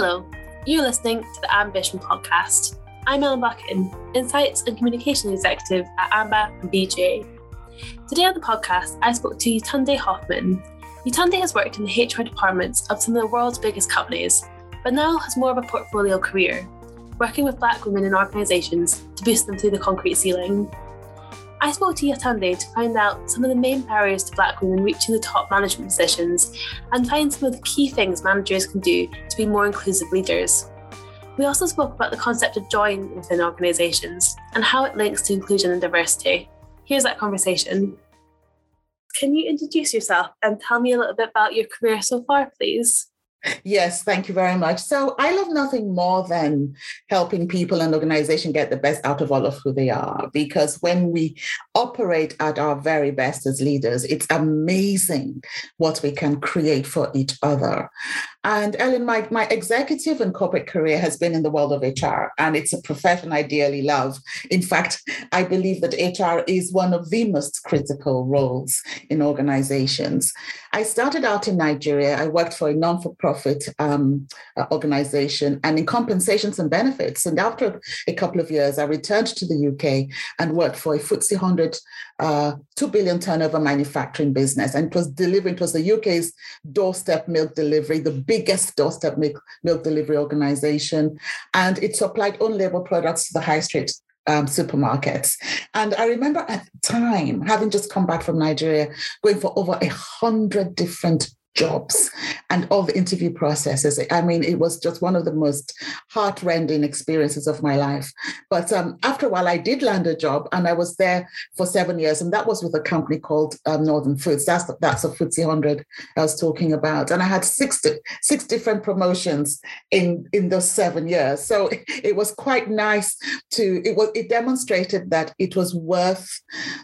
Hello, you're listening to the Ambition Podcast. I'm Ellen Buchan, Insights and Communication Executive at AMBA and BGA. Today on the podcast, I spoke to Yetunde Hofmann. Yetunde has worked in the HR departments of some of the world's biggest companies, but now has more of a portfolio career, working with Black women in organisations to boost them through the concrete ceiling. I spoke to Yetunde to find out some of the main barriers to Black women reaching the top management positions and find some of the key things managers can do to be more inclusive leaders. We also spoke about the concept of join within organisations and how it links to inclusion and diversity. Here's that conversation. Can you introduce yourself and tell me a little bit about your career so far, please? Yes, thank you very much. So I love nothing more than helping people and organization get the best out of all of who they are. Because when we operate at our very best as leaders, it's amazing what we can create for each other. And Ellen, my, my executive and corporate career has been in the world of HR, and it's a profession I dearly love. In fact, I believe that HR is one of the most critical roles in organizations. I started out in Nigeria. I worked for a non for profit um, uh, organization and in compensations and benefits. And after a couple of years, I returned to the UK and worked for a FTSE 100 uh, 2 billion turnover manufacturing business. And it was delivering, it was the UK's doorstep milk delivery, the biggest doorstep milk, milk delivery organization. And it supplied own label products to the high street um, supermarkets. And I remember at the time, having just come back from Nigeria, going for over a hundred different jobs and the interview processes. I mean, it was just one of the most heartrending experiences of my life. But um, after a while, I did land a job and I was there for seven years. And that was with a company called um, Northern Foods. That's, that's a FTSE 100 I was talking about. And I had six, six different promotions in, in those seven years. So it was quite nice to, it was, it demonstrated that it was worth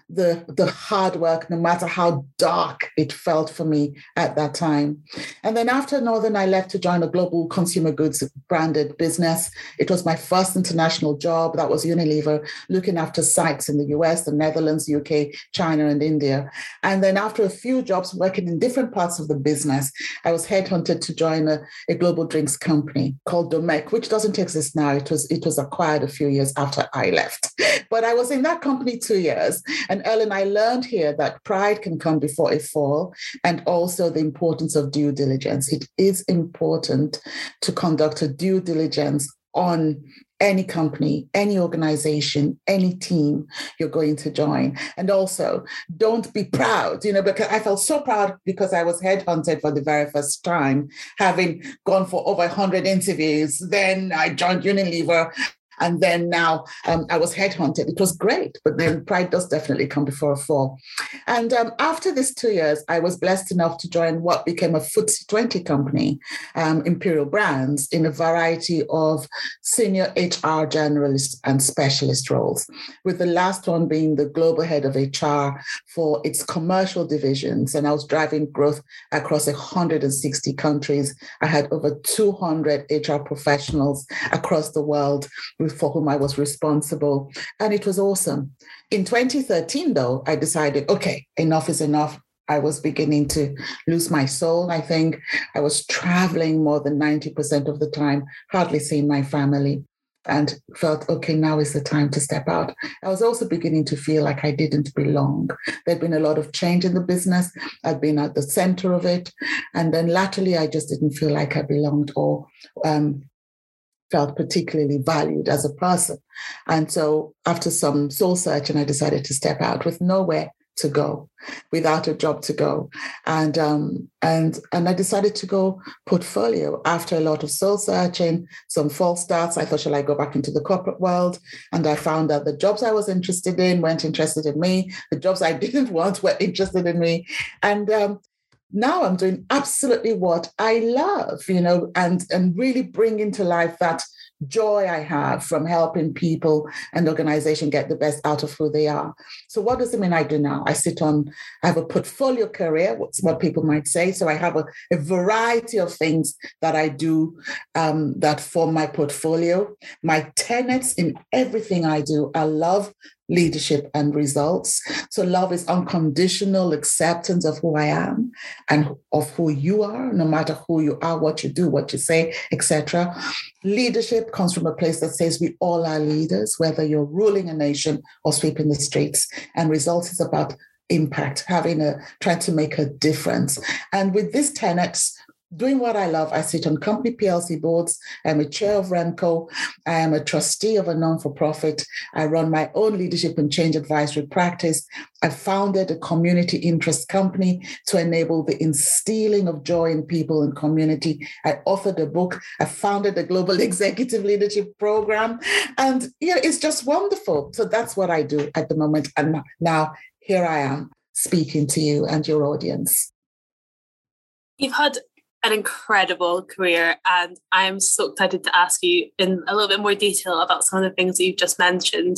the, the hard work, no matter how dark it felt for me at that time. And then after Northern, I left to join a global consumer goods branded business. It was my first international job. That was Unilever, looking after sites in the US, the Netherlands, UK, China, and India. And then after a few jobs working in different parts of the business, I was headhunted to join a, a global drinks company called Domecq, which doesn't exist now. It was it was acquired a few years after I left. But I was in that company two years. And Ellen, I learned here that pride can come before a fall, and also the importance importance of due diligence. It is important to conduct a due diligence on any company, any organization, any team you're going to join. And also, don't be proud, you know, because I felt so proud because I was headhunted for the very first time, having gone for over 100 interviews. Then I joined Unilever and then now um, I was headhunted. It was great, but then pride does definitely come before a fall. And um, after these two years, I was blessed enough to join what became a FTSE 20 company, um, Imperial Brands, in a variety of senior HR generalist and specialist roles, with the last one being the global head of HR for its commercial divisions. And I was driving growth across 160 countries. I had over 200 HR professionals across the world for whom I was responsible. And it was awesome. In 2013, though, I decided, okay, enough is enough. I was beginning to lose my soul. I think I was traveling more than 90% of the time, hardly seeing my family, and felt, okay, now is the time to step out. I was also beginning to feel like I didn't belong. There'd been a lot of change in the business, I'd been at the center of it. And then latterly, I just didn't feel like I belonged or um, felt particularly valued as a person. And so after some soul searching, I decided to step out with nowhere to go, without a job to go. And um, and and I decided to go portfolio after a lot of soul searching, some false starts. I thought, shall I go back into the corporate world? And I found that the jobs I was interested in weren't interested in me. The jobs I didn't want were interested in me. And um, now I'm doing absolutely what I love, you know, and and really bring into life that joy I have from helping people and organization get the best out of who they are. So what does it mean I do now? I sit on, I have a portfolio career, what's what people might say. So I have a, a variety of things that I do um, that form my portfolio. My tenets in everything I do, I love leadership and results. So love is unconditional acceptance of who I am and of who you are, no matter who you are, what you do, what you say, etc. Leadership comes from a place that says we all are leaders, whether you're ruling a nation or sweeping the streets. And results is about impact, having a trying to make a difference. And with these tenets, doing what I love. I sit on company PLC boards. I'm a chair of REMCO. I am a trustee of a non for profit. I run my own leadership and change advisory practice. I founded a community interest company to enable the instilling of joy in people and community. I authored a book. I founded a global executive leadership program. And know, it's just wonderful. So that's what I do at the moment. And now here I am speaking to you and your audience. You've had an incredible career, and I'm so excited to ask you in a little bit more detail about some of the things that you've just mentioned.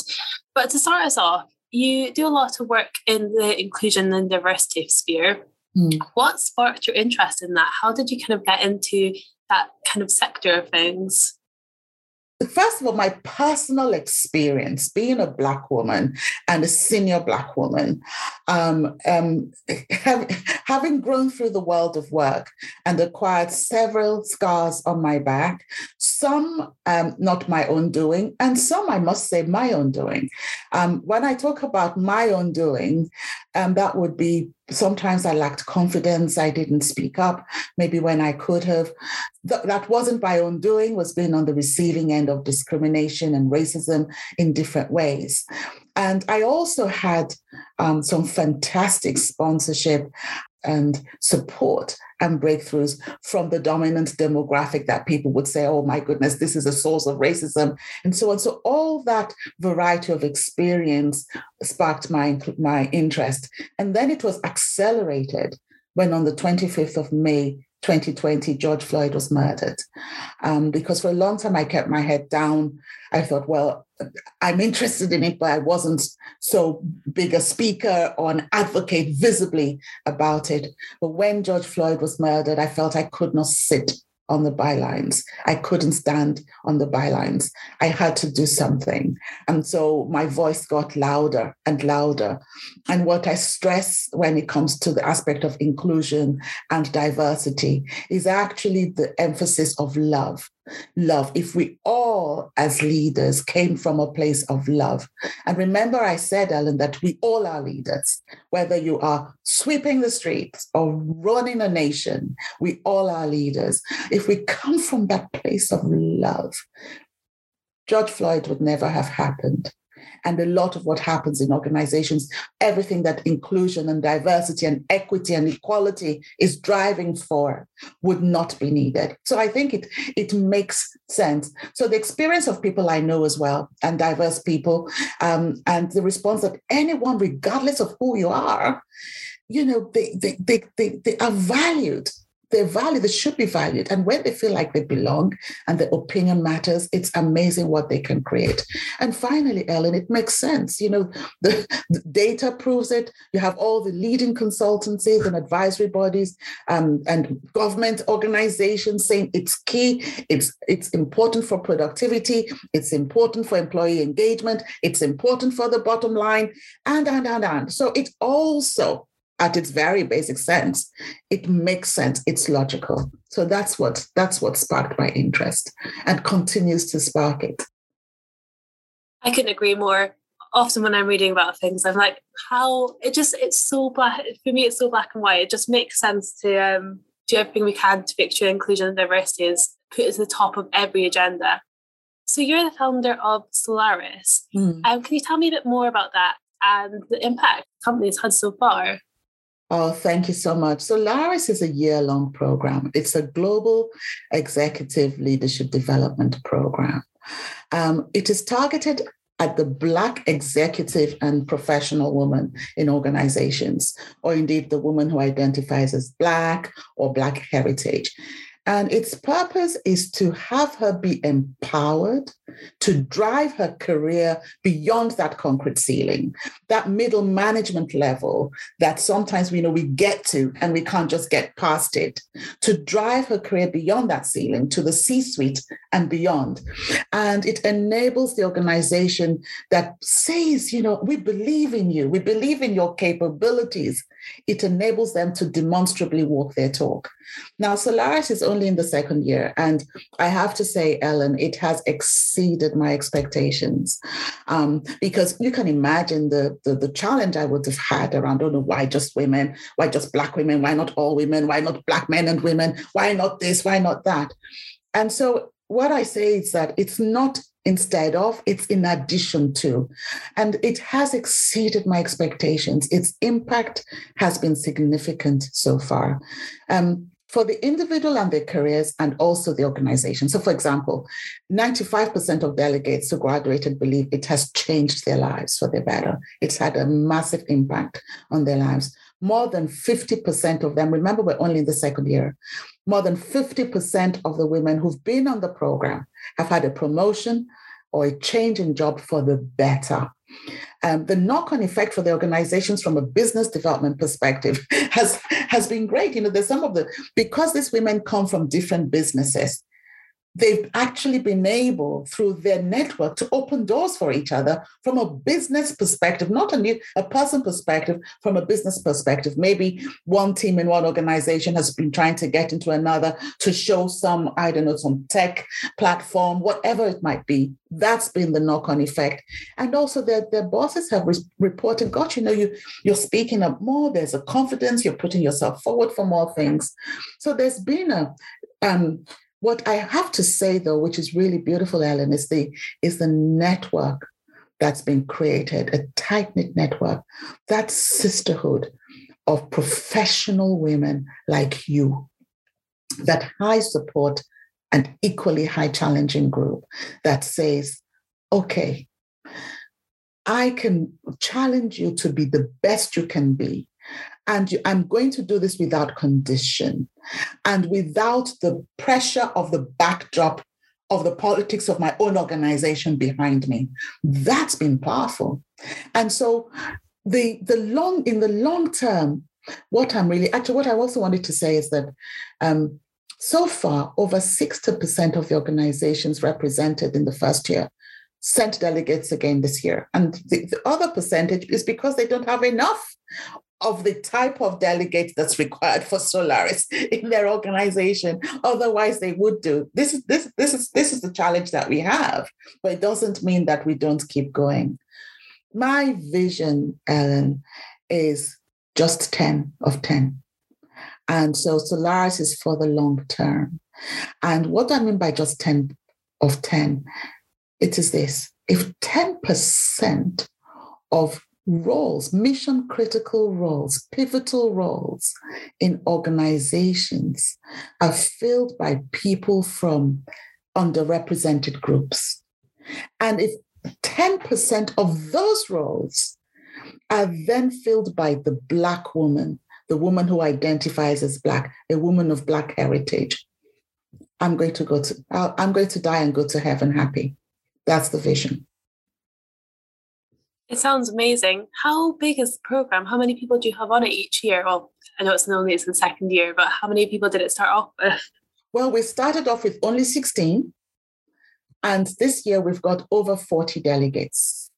But to start us off, you do a lot of work in the inclusion and diversity sphere. Mm. What sparked your interest in that? How did you kind of get into that kind of sector of things? First of all, my personal experience being a Black woman and a senior Black woman, um, um, have, having grown through the world of work and acquired several scars on my back, some um, not my own doing, and some, I must say, my own doing. Um, when I talk about my own doing, um, that would be sometimes I lacked confidence. I didn't speak up, maybe when I could have. Th- that wasn't my own doing, was being on the receiving end of discrimination and racism in different ways. And I also had um, some fantastic sponsorship and support and breakthroughs from the dominant demographic that people would say, oh my goodness, this is a source of racism, and so on. So all that variety of experience sparked my, my interest. And then it was accelerated when on the 25th of May, 2020, George Floyd was murdered. Um, because for a long time I kept my head down. I thought, well, I'm interested in it, but I wasn't so big a speaker or an advocate visibly about it. But when George Floyd was murdered, I felt I could not sit on the bylines. I couldn't stand on the bylines. I had to do something. And so my voice got louder and louder. And what I stress when it comes to the aspect of inclusion and diversity is actually the emphasis of love love, if we all as leaders came from a place of love. And remember, I said, Ellen, that we all are leaders, whether you are sweeping the streets or running a nation, we all are leaders. If we come from that place of love, George Floyd would never have happened and a lot of what happens in organizations, everything that inclusion and diversity and equity and equality is driving for would not be needed. So I think it it makes sense. So the experience of people I know as well and diverse people, um, and the response that anyone, regardless of who you are, you know, they they they, they, they are valued they're valued, they should be valued. And when they feel like they belong and their opinion matters, it's amazing what they can create. And finally, Ellen, it makes sense. You know, the, the data proves it. You have all the leading consultancies and advisory bodies um, and government organizations saying it's key, it's, it's important for productivity, it's important for employee engagement, it's important for the bottom line, and, and, and, and. So it also at its very basic sense, it makes sense. It's logical. So that's what that's what sparked my interest and continues to spark it. I couldn't agree more. Often when I'm reading about things, I'm like, how it just it's so black for me. It's so black and white. It just makes sense to um, do everything we can to make sure inclusion and diversity is put at the top of every agenda. So you're the founder of Solaris. Mm. Um, can you tell me a bit more about that and the impact the company has had so far? Oh, thank you so much. So, Solaris is a year long program, it's a global executive leadership development program. Um, it is targeted at the Black executive and professional woman in organizations, or indeed the woman who identifies as Black or Black heritage. And its purpose is to have her be empowered to drive her career beyond that concrete ceiling, that middle management level that sometimes we know we get to and we can't just get past it, to drive her career beyond that ceiling to the C suite and beyond. And it enables the organization that says, you know, we believe in you, we believe in your capabilities. It enables them to demonstrably walk their talk. Now, Solaris is only in the second year, and I have to say, Ellen, it has exceeded my expectations um, because you can imagine the, the, the challenge I would have had around, oh no, why just women? Why just black women? Why not all women? Why not black men and women? Why not this? Why not that? And so what I say is that it's not instead of, it's in addition to. And it has exceeded my expectations. Its impact has been significant so far. Um, for the individual and their careers, and also the organization. So, for example, 95% of delegates who graduated believe it has changed their lives for the better. It's had a massive impact on their lives. More than 50% of them, remember, we're only in the second year, more than 50% of the women who've been on the program have had a promotion or a change in job for the better. Um, the knock-on effect for the organizations from a business development perspective has has been great. You know, there's some of the because these women come from different businesses they've actually been able through their network to open doors for each other from a business perspective not only a person perspective from a business perspective. Maybe one team in one organization has been trying to get into another to show some i don't know some tech platform whatever it might be. That's been the knock-on effect. And also their, their bosses have re- reported gosh you know you you're speaking up more. There's a confidence. You're putting yourself forward for more things. So there's been a um, what I have to say, though, which is really beautiful, Ellen, is the is the network that's been created, a tight knit network, that sisterhood of professional women like you, that high support and equally high challenging group that says, okay, I can challenge you to be the best you can be. And I'm going to do this without condition and without the pressure of the backdrop of the politics of my own organization behind me. That's been powerful. And so the the long in the long term, what I'm really actually what I also wanted to say is that um, so far over 60% of the organizations represented in the first year sent delegates again this year. And the, the other percentage is because they don't have enough of the type of delegate that's required for Solaris in their organization. Otherwise, they would do. This is this this is this is the challenge that we have, but it doesn't mean that we don't keep going. My vision, Ellen, is just 10 of 10. And so Solaris is for the long term. And what I mean by just 10 of 10, it is this if 10% of roles, mission critical roles, pivotal roles in organizations are filled by people from underrepresented groups. And if 10% of those roles are then filled by the Black woman, the woman who identifies as Black, a woman of Black heritage, I'm going to go to, I'm going to die and go to heaven happy. That's the vision. It sounds amazing. How big is the program? How many people do you have on it each year? Well, I know it's only it's the second year, but how many people did it start off with? Well, we started off with only 16. And this year we've got over 40 delegates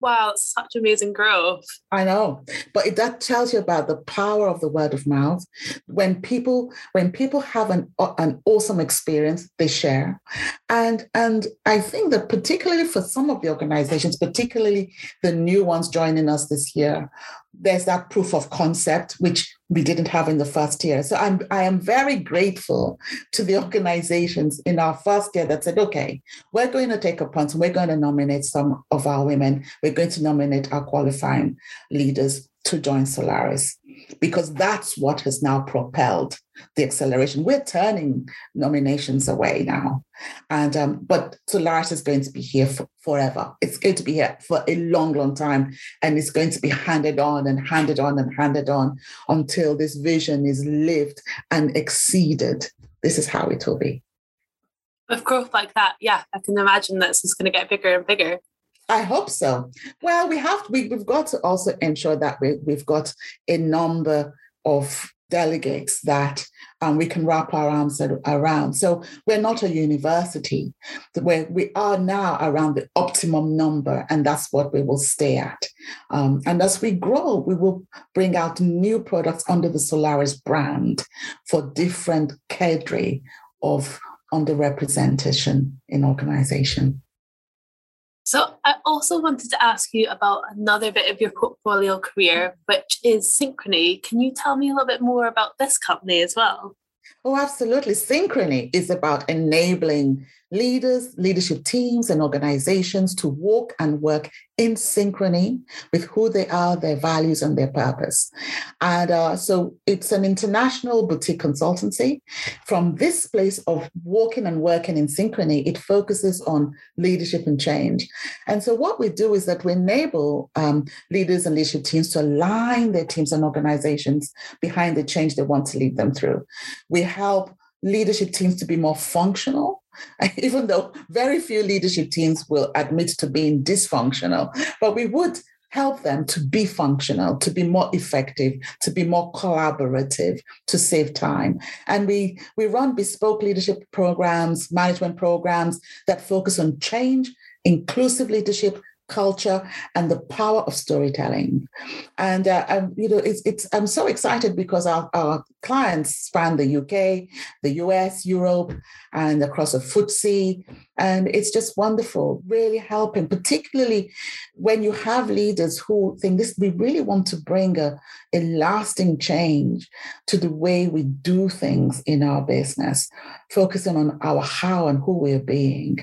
wow, such amazing growth. I know, but that tells you about the power of the word of mouth. When people when people have an an awesome experience, they share, and and I think that particularly for some of the organizations, particularly the new ones joining us this year, there's that proof of concept which we didn't have in the first year. So I'm I am very grateful to the organizations in our first year that said, okay, we're going to take a punt and we're going to nominate some of our women. We're going to nominate our qualifying leaders to join Solaris because that's what has now propelled the acceleration. We're turning nominations away now, and um, but Solaris is going to be here for, forever. It's going to be here for a long, long time, and it's going to be handed on and handed on and handed on until this vision is lived and exceeded. This is how it will be. With growth like that, yeah, I can imagine that's just going to get bigger and bigger. I hope so. Well, we have we, we've got to also ensure that we, we've got a number of delegates that um, we can wrap our arms around. So we're not a university. Where we are now around the optimum number, and that's what we will stay at. Um, and as we grow, we will bring out new products under the Solaris brand for different cadre of underrepresentation in organization. So I also wanted to ask you about another bit of your portfolio career, which is Synchrony. Can you tell me a little bit more about this company as well? Oh, absolutely. Synchrony is about enabling leaders, leadership teams, and organizations to walk and work in synchrony with who they are, their values, and their purpose. And uh, so it's an international boutique consultancy. From this place of walking and working in synchrony, it focuses on leadership and change. And so what we do is that we enable um, leaders and leadership teams to align their teams and organizations behind the change they want to lead them through. We help leadership teams to be more functional, even though very few leadership teams will admit to being dysfunctional. But we would help them to be functional, to be more effective, to be more collaborative, to save time. And we, we run bespoke leadership programs, management programs that focus on change, inclusive leadership, culture and the power of storytelling. And uh, I'm, you know, it's, it's I'm so excited because our, our clients span the UK, the US, Europe, and across the FTSE. And it's just wonderful, really helping, particularly when you have leaders who think this, we really want to bring a, a lasting change to the way we do things in our business, focusing on our how and who we're being.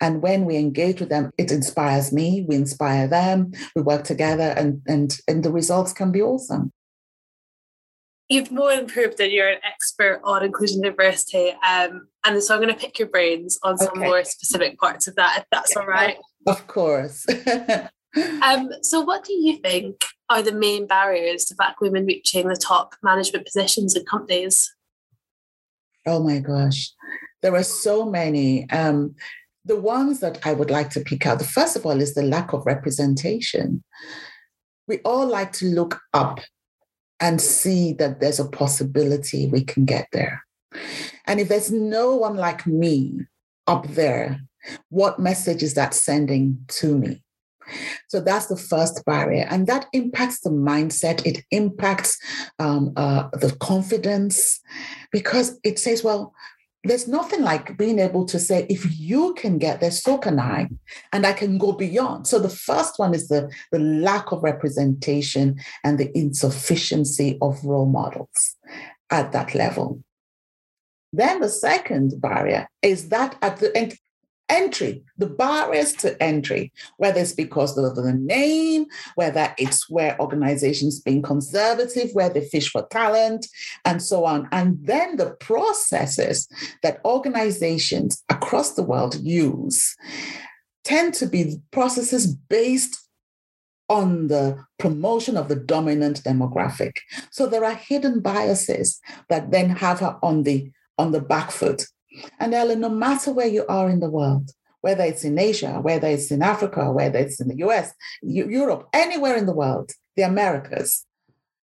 And when we engage with them, it inspires me, we inspire them, we work together, and, and, and the results can be awesome you've more than proved that you're an expert on inclusion and diversity. Um, and so I'm going to pick your brains on some okay. more specific parts of that, if that's all right. Of course. um, so, what do you think are the main barriers to Black women reaching the top management positions in companies? Oh my gosh, there are so many. Um, the ones that I would like to pick out, the first of all, is the lack of representation. We all like to look up and see that there's a possibility we can get there. And if there's no one like me up there, what message is that sending to me? So that's the first barrier. And that impacts the mindset, it impacts um, uh, the confidence because it says, well, there's nothing like being able to say, if you can get there, so can I, and I can go beyond. So the first one is the, the lack of representation and the insufficiency of role models at that level. Then the second barrier is that at the entry, the barriers to entry, whether it's because of the name, whether it's where organizations being conservative, where they fish for talent, and so on. And then the processes that organizations across the world use tend to be processes based on the promotion of the dominant demographic. So there are hidden biases that then have her on the on the back foot and Ellen, no matter where you are in the world, whether it's in Asia, whether it's in Africa, whether it's in the US, Europe, anywhere in the world, the Americas,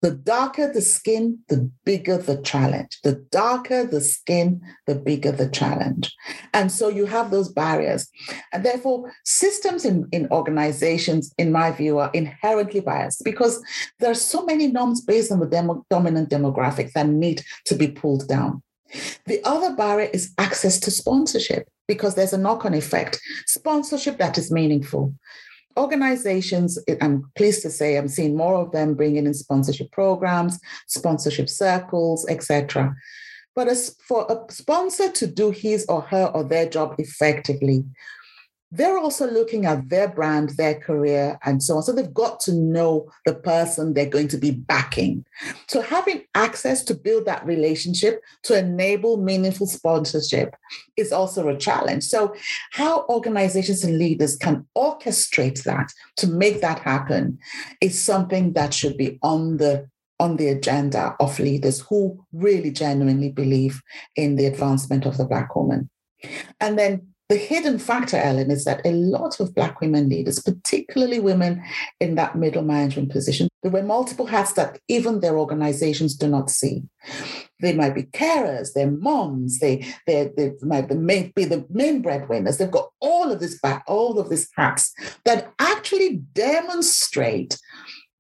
the darker the skin, the bigger the challenge. The darker the skin, the bigger the challenge. And so you have those barriers. And therefore, systems in, in organizations, in my view, are inherently biased because there are so many norms based on the demo, dominant demographic that need to be pulled down. The other barrier is access to sponsorship because there's a knock on effect. Sponsorship that is meaningful. Organizations, I'm pleased to say, I'm seeing more of them bringing in sponsorship programs, sponsorship circles, etc. But as for a sponsor to do his or her or their job effectively, they're also looking at their brand, their career, and so on. So they've got to know the person they're going to be backing. So having access to build that relationship to enable meaningful sponsorship is also a challenge. So, how organizations and leaders can orchestrate that to make that happen is something that should be on the on the agenda of leaders who really genuinely believe in the advancement of the Black woman. And then the hidden factor, Ellen, is that a lot of Black women leaders, particularly women in that middle management position, there were multiple hats that even their organizations do not see. They might be carers, they're moms, they, they, they might be, main, be the main breadwinners. They've got all of this back, all of these hats that actually demonstrate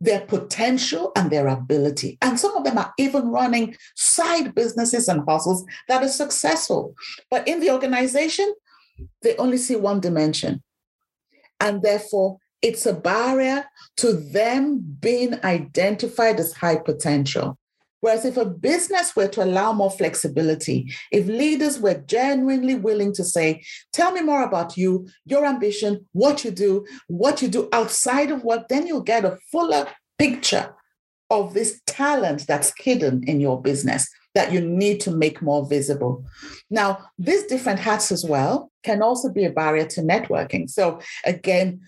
their potential and their ability. And some of them are even running side businesses and hustles that are successful. But in the organization, they only see one dimension. And therefore, it's a barrier to them being identified as high potential. Whereas if a business were to allow more flexibility, if leaders were genuinely willing to say, tell me more about you, your ambition, what you do, what you do outside of work, then you'll get a fuller picture of this talent that's hidden in your business that you need to make more visible. Now, these different hats as well can also be a barrier to networking. So, again,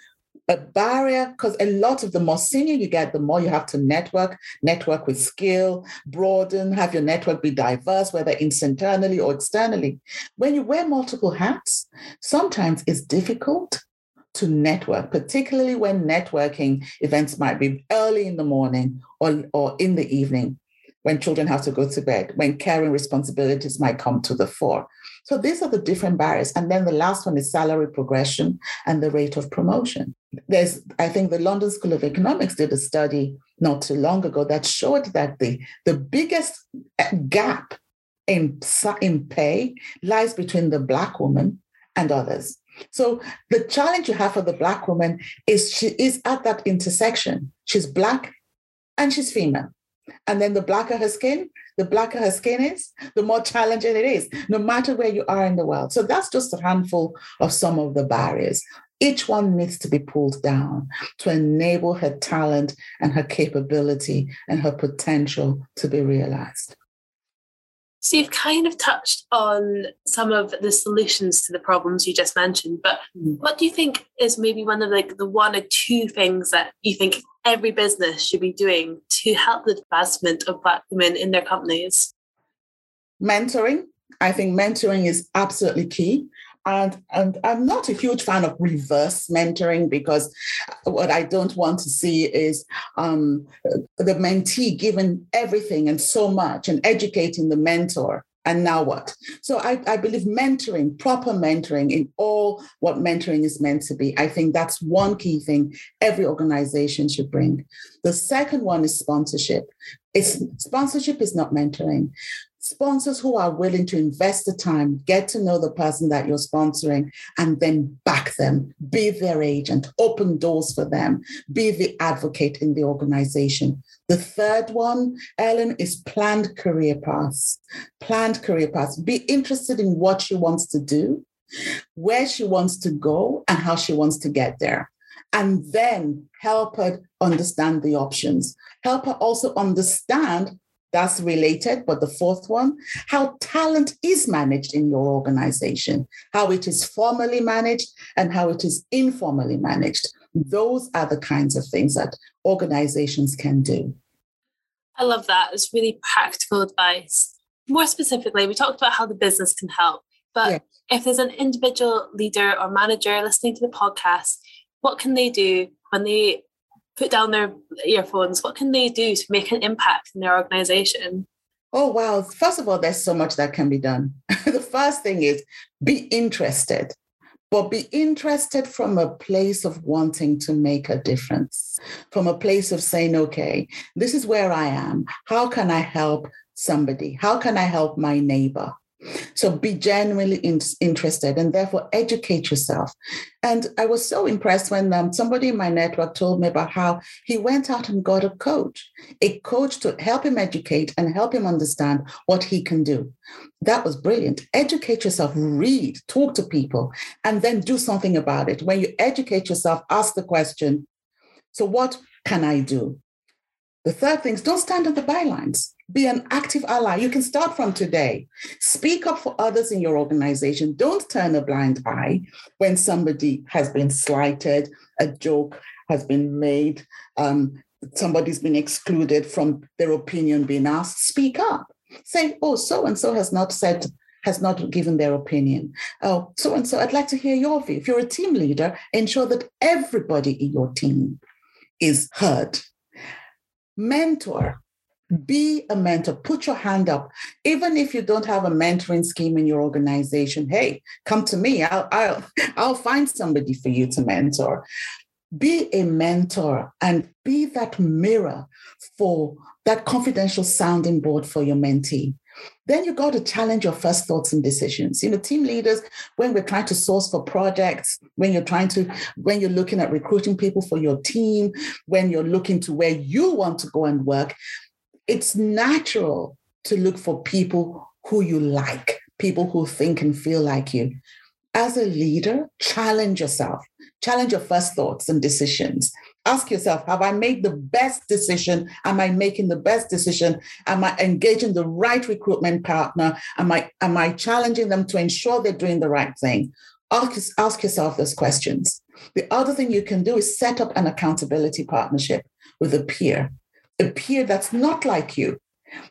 a barrier because a lot of the more senior you get, the more you have to network, network with skill, broaden, have your network be diverse, whether it's internally or externally. When you wear multiple hats, sometimes it's difficult to network, particularly when networking events might be early in the morning or, or in the evening when children have to go to bed, when caring responsibilities might come to the fore. So these are the different barriers. And then the last one is salary progression and the rate of promotion. There's, I think the London School of Economics did a study not too long ago that showed that the, the biggest uh, gap in, in pay lies between the Black woman and others. So the challenge you have for the Black woman is she is at that intersection. She's Black and she's female. And then the blacker her skin, the blacker her skin is, the more challenging it is, no matter where you are in the world. So that's just a handful of some of the barriers. Each one needs to be pulled down to enable her talent and her capability and her potential to be realized. So you've kind of touched on some of the solutions to the problems you just mentioned, but mm. what do you think is maybe one of like the one or two things that you think every business should be doing to help the advancement of Black women in their companies? Mentoring. I think mentoring is absolutely key. And, and I'm not a huge fan of reverse mentoring because what I don't want to see is um, the mentee given everything and so much and educating the mentor. And now what? So I, I believe mentoring, proper mentoring in all what mentoring is meant to be. I think that's one key thing every organization should bring. The second one is sponsorship. It's sponsorship is not mentoring sponsors who are willing to invest the time, get to know the person that you're sponsoring, and then back them, be their agent, open doors for them, be the advocate in the organization. The third one, Ellen, is planned career paths. Planned career paths. Be interested in what she wants to do, where she wants to go, and how she wants to get there. And then help her understand the options. Help her also understand that's related. But the fourth one, how talent is managed in your organization, how it is formally managed and how it is informally managed. Those are the kinds of things that organizations can do. I love that. It's really practical advice. More specifically, we talked about how the business can help, but if there's an individual leader or manager listening to the podcast, what can they do when they put down their earphones, what can they do to make an impact in their organization? Oh, wow. First of all, there's so much that can be done. the first thing is be interested, but be interested from a place of wanting to make a difference, from a place of saying, okay, this is where I am. How can I help somebody? How can I help my neighbor? So be genuinely in, interested and therefore educate yourself. And I was so impressed when um, somebody in my network told me about how he went out and got a coach, a coach to help him educate and help him understand what he can do. That was brilliant. Educate yourself, read, talk to people, and then do something about it. When you educate yourself, ask the question so, what can I do? The third thing is don't stand on the bylines. Be an active ally. You can start from today. Speak up for others in your organization. Don't turn a blind eye when somebody has been slighted, a joke has been made, um, somebody's been excluded from their opinion being asked. Speak up. Say, oh, so and so has not said has not given their opinion. Oh, so and so, I'd like to hear your view. If you're a team leader, ensure that everybody in your team is heard. Mentor. Be a mentor. Put your hand up. Even if you don't have a mentoring scheme in your organization, hey, come to me. I'll, I'll, I'll find somebody for you to mentor. Be a mentor and be that mirror for that confidential sounding board for your mentee. Then you got to challenge your first thoughts and decisions. You know, team leaders, when we're trying to source for projects, when you're trying to, when you're looking at recruiting people for your team, when you're looking to where you want to go and work, it's natural to look for people who you like, people who think and feel like you. As a leader, challenge yourself, challenge your first thoughts and decisions ask yourself have i made the best decision? Am i making the best decision? Am i engaging the right recruitment partner? Am i am i challenging them to ensure they're doing the right thing? Ask, ask yourself those questions. The other thing you can do is set up an accountability partnership with a peer a peer that's not like you.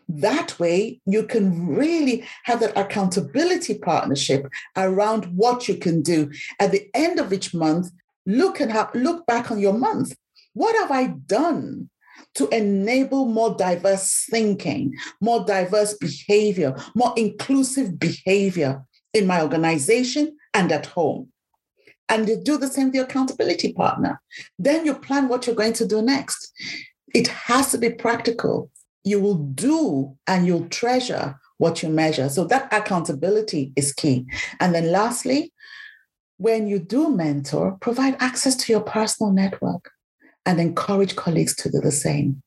That way, you can really have that accountability partnership around what you can do. At the end of each month, look and have, look back on your month. What have I done to enable more diverse thinking, more diverse behavior, more inclusive behavior in my organization and at home? And you do the same with your accountability partner. Then you plan what you're going to do next. It has to be practical. You will do and you'll treasure what you measure. So that accountability is key. And then lastly, when you do mentor, provide access to your personal network and encourage colleagues to do the same.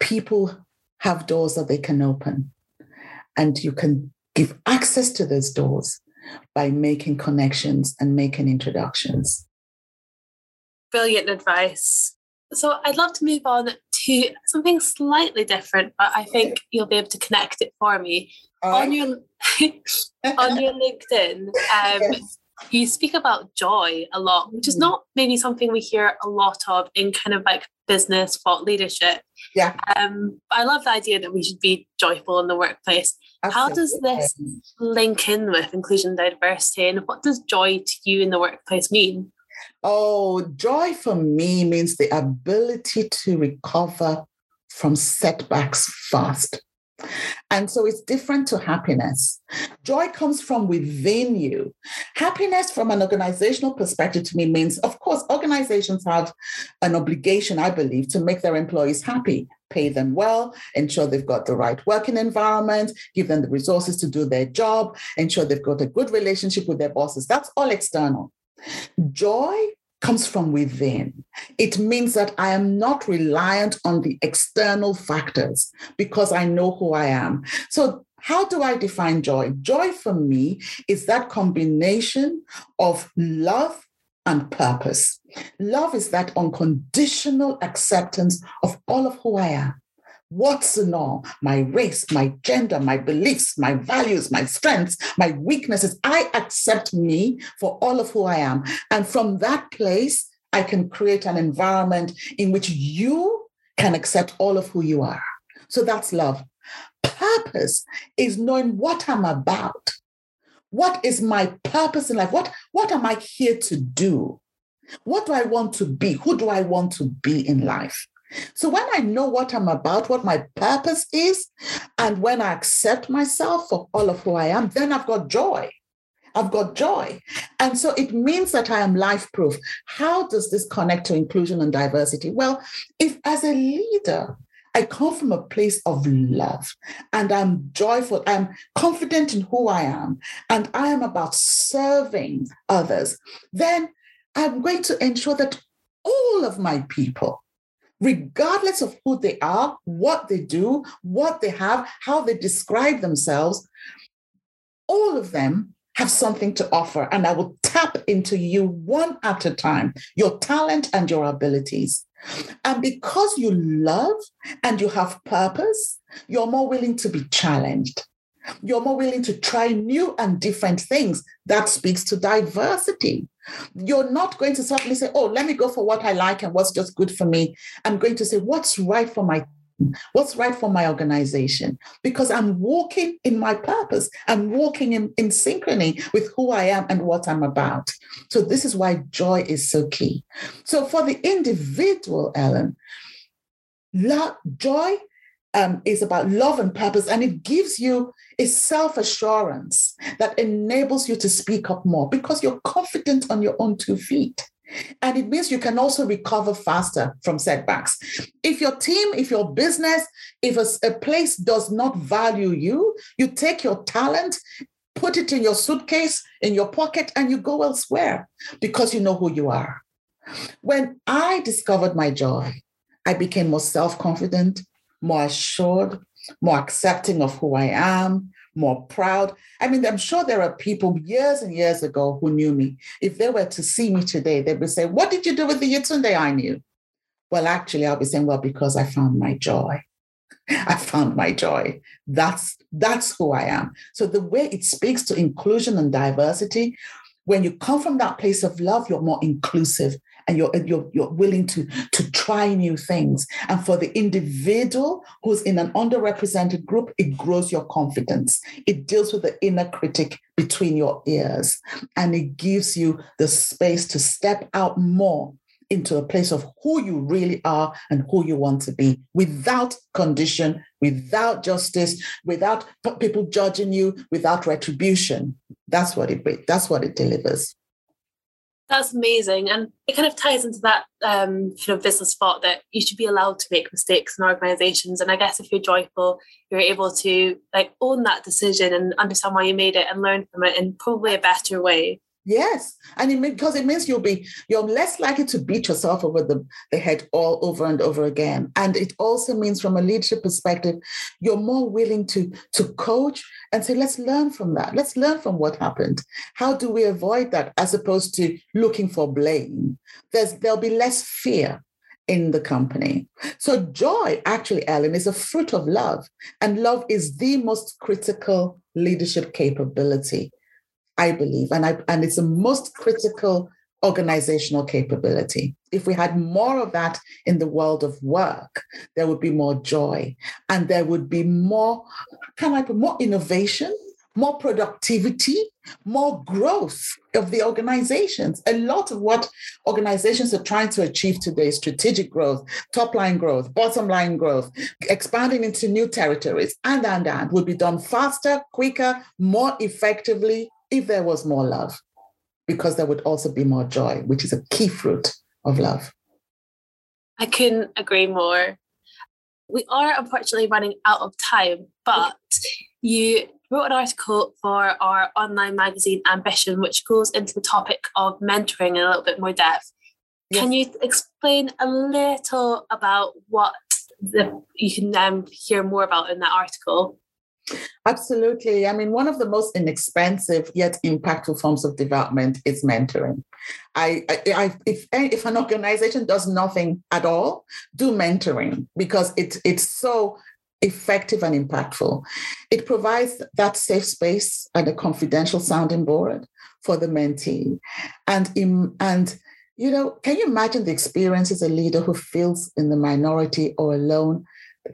People have doors that they can open, and you can give access to those doors by making connections and making introductions. Brilliant advice. So I'd love to move on to something slightly different, but I think you'll be able to connect it for me. Right. On your on your LinkedIn, um, yes you speak about joy a lot, which is mm. not maybe something we hear a lot of in kind of like business thought leadership. Yeah. Um, I love the idea that we should be joyful in the workplace. Absolutely. How does this link in with inclusion and diversity, and what does joy to you in the workplace mean? Oh, joy for me means the ability to recover from setbacks fast. And so it's different to happiness. Joy comes from within you. Happiness, from an organizational perspective, to me means, of course, organizations have an obligation, I believe, to make their employees happy, pay them well, ensure they've got the right working environment, give them the resources to do their job, ensure they've got a good relationship with their bosses. That's all external. Joy comes from within. It means that I am not reliant on the external factors because I know who I am. So, how do I define joy? Joy for me is that combination of love and purpose. Love is that unconditional acceptance of all of who I am what's in all my race, my gender, my beliefs, my values, my strengths, my weaknesses. I accept me for all of who I am. And from that place, I can create an environment in which you can accept all of who you are. So that's love. Purpose is knowing what I'm about. What is my purpose in life? What, what am I here to do? What do I want to be? Who do I want to be in life? So when I know what I'm about, what my purpose is, and when I accept myself for all of who I am, then I've got joy. I've got joy. And so it means that I am life proof. How does this connect to inclusion and diversity? Well, if as a leader, I come from a place of love and I'm joyful, I'm confident in who I am, and I am about serving others, then I'm going to ensure that all of my people regardless of who they are, what they do, what they have, how they describe themselves, all of them have something to offer. And I will tap into you one at a time, your talent and your abilities. And because you love and you have purpose, you're more willing to be challenged. You're more willing to try new and different things. That speaks to diversity. You're not going to suddenly say, oh, let me go for what I like and what's just good for me. I'm going to say, what's right for my What's right for my organization? Because I'm walking in my purpose. I'm walking in, in synchrony with who I am and what I'm about. So, this is why joy is so key. So, for the individual, Ellen, love, joy um, is about love and purpose, and it gives you a self assurance that enables you to speak up more because you're confident on your own two feet. And it means you can also recover faster from setbacks. If your team, if your business, if a, a place does not value you, you take your talent, put it in your suitcase, in your pocket, and you go elsewhere because you know who you are. When I discovered my joy, I became more self confident, more assured, more accepting of who I am, more proud. I mean, I'm sure there are people years and years ago who knew me. If they were to see me today, they would say, What did you do with the Yetunde I knew? Well, actually, I'll be saying, Well, because I found my joy. I found my joy. That's that's who I am. So the way it speaks to inclusion and diversity, when you come from that place of love, you're more inclusive and you're, you're, you're willing to, to try new things. And for the individual who's in an underrepresented group, it grows your confidence. It deals with the inner critic between your ears and it gives you the space to step out more into a place of who you really are and who you want to be without condition, without justice, without people judging you, without retribution. That's what it that's what it delivers. That's amazing. And it kind of ties into that um, kind of business thought that you should be allowed to make mistakes in organizations. And I guess if you're joyful, you're able to like own that decision and understand why you made it and learn from it in probably a better way. Yes, and it because it means you'll be you're less likely to beat yourself over the, the head all over and over again. And it also means from a leadership perspective, you're more willing to to coach and say, let's learn from that. Let's learn from what happened. How do we avoid that as opposed to looking for blame? There's there'll be less fear in the company. So joy, actually, Ellen, is a fruit of love. And love is the most critical leadership capability I believe, and I and it's the most critical organizational capability. If we had more of that in the world of work, there would be more joy and there would be more, kind of more innovation, more productivity, more growth of the organizations. A lot of what organizations are trying to achieve today strategic growth, top line growth, bottom line growth, expanding into new territories, and and and would be done faster, quicker, more effectively if there was more love, because there would also be more joy, which is a key fruit of love. I couldn't agree more. We are unfortunately running out of time, but you wrote an article for our online magazine Ambition, which goes into the topic of mentoring in a little bit more depth. Yes. Can you explain a little about what the, you can um, hear more about in that article? Absolutely. I mean, one of the most inexpensive yet impactful forms of development is mentoring. I, I, I, if if an organization does nothing at all, do mentoring because it it's so effective and impactful. It provides that safe space and a confidential sounding board for the mentee, and in, and you know, can you imagine the experiences a leader who feels in the minority or alone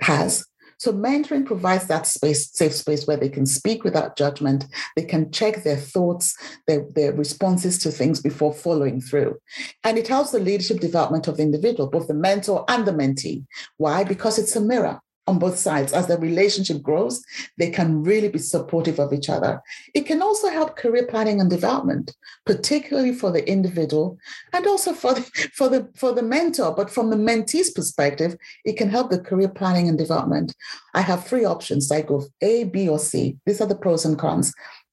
has so mentoring provides that space, safe space where they can speak without judgment. They can check their thoughts, their, their responses to things before following through. And it helps the leadership development of the individual, both the mentor and the mentee. Why? Because it's a mirror on both sides. As the relationship grows, they can really be supportive of each other. It can also help career planning and development, particularly for the individual and also for the, for the, for the mentor. But from the mentee's perspective, it can help the career planning and development. I have three options. I go A, B, or C. These are the pros and cons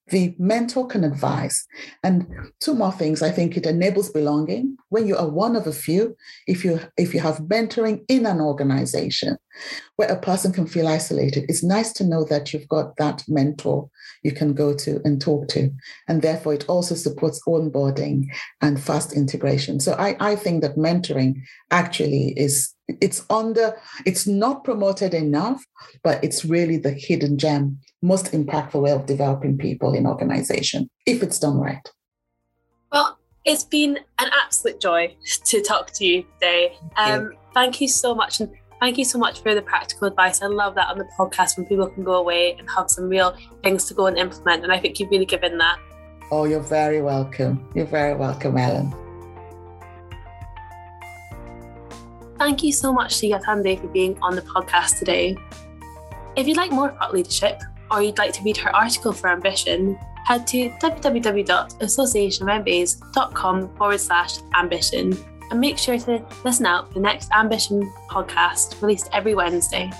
the mentor can advise. And two more things. I think it enables belonging. When you are one of a few, if you if you have mentoring in an organization where a person can feel isolated, it's nice to know that you've got that mentor you can go to and talk to. And therefore it also supports onboarding and fast integration. So I, I think that mentoring actually is it's under it's not promoted enough but it's really the hidden gem most impactful way of developing people in organization if it's done right. Well it's been an absolute joy to talk to you today. Um, thank you so much. And Thank you so much for the practical advice. I love that on the podcast when people can go away and have some real things to go and implement. And I think you've really given that. Oh, you're very welcome. You're very welcome, Ellen. Thank you so much to Yetunde for being on the podcast today. If you'd like more about leadership or you'd like to read her article for Ambition, head to www.associationofmbas.com forward slash ambition and make sure to listen out for the next Ambition podcast released every Wednesday.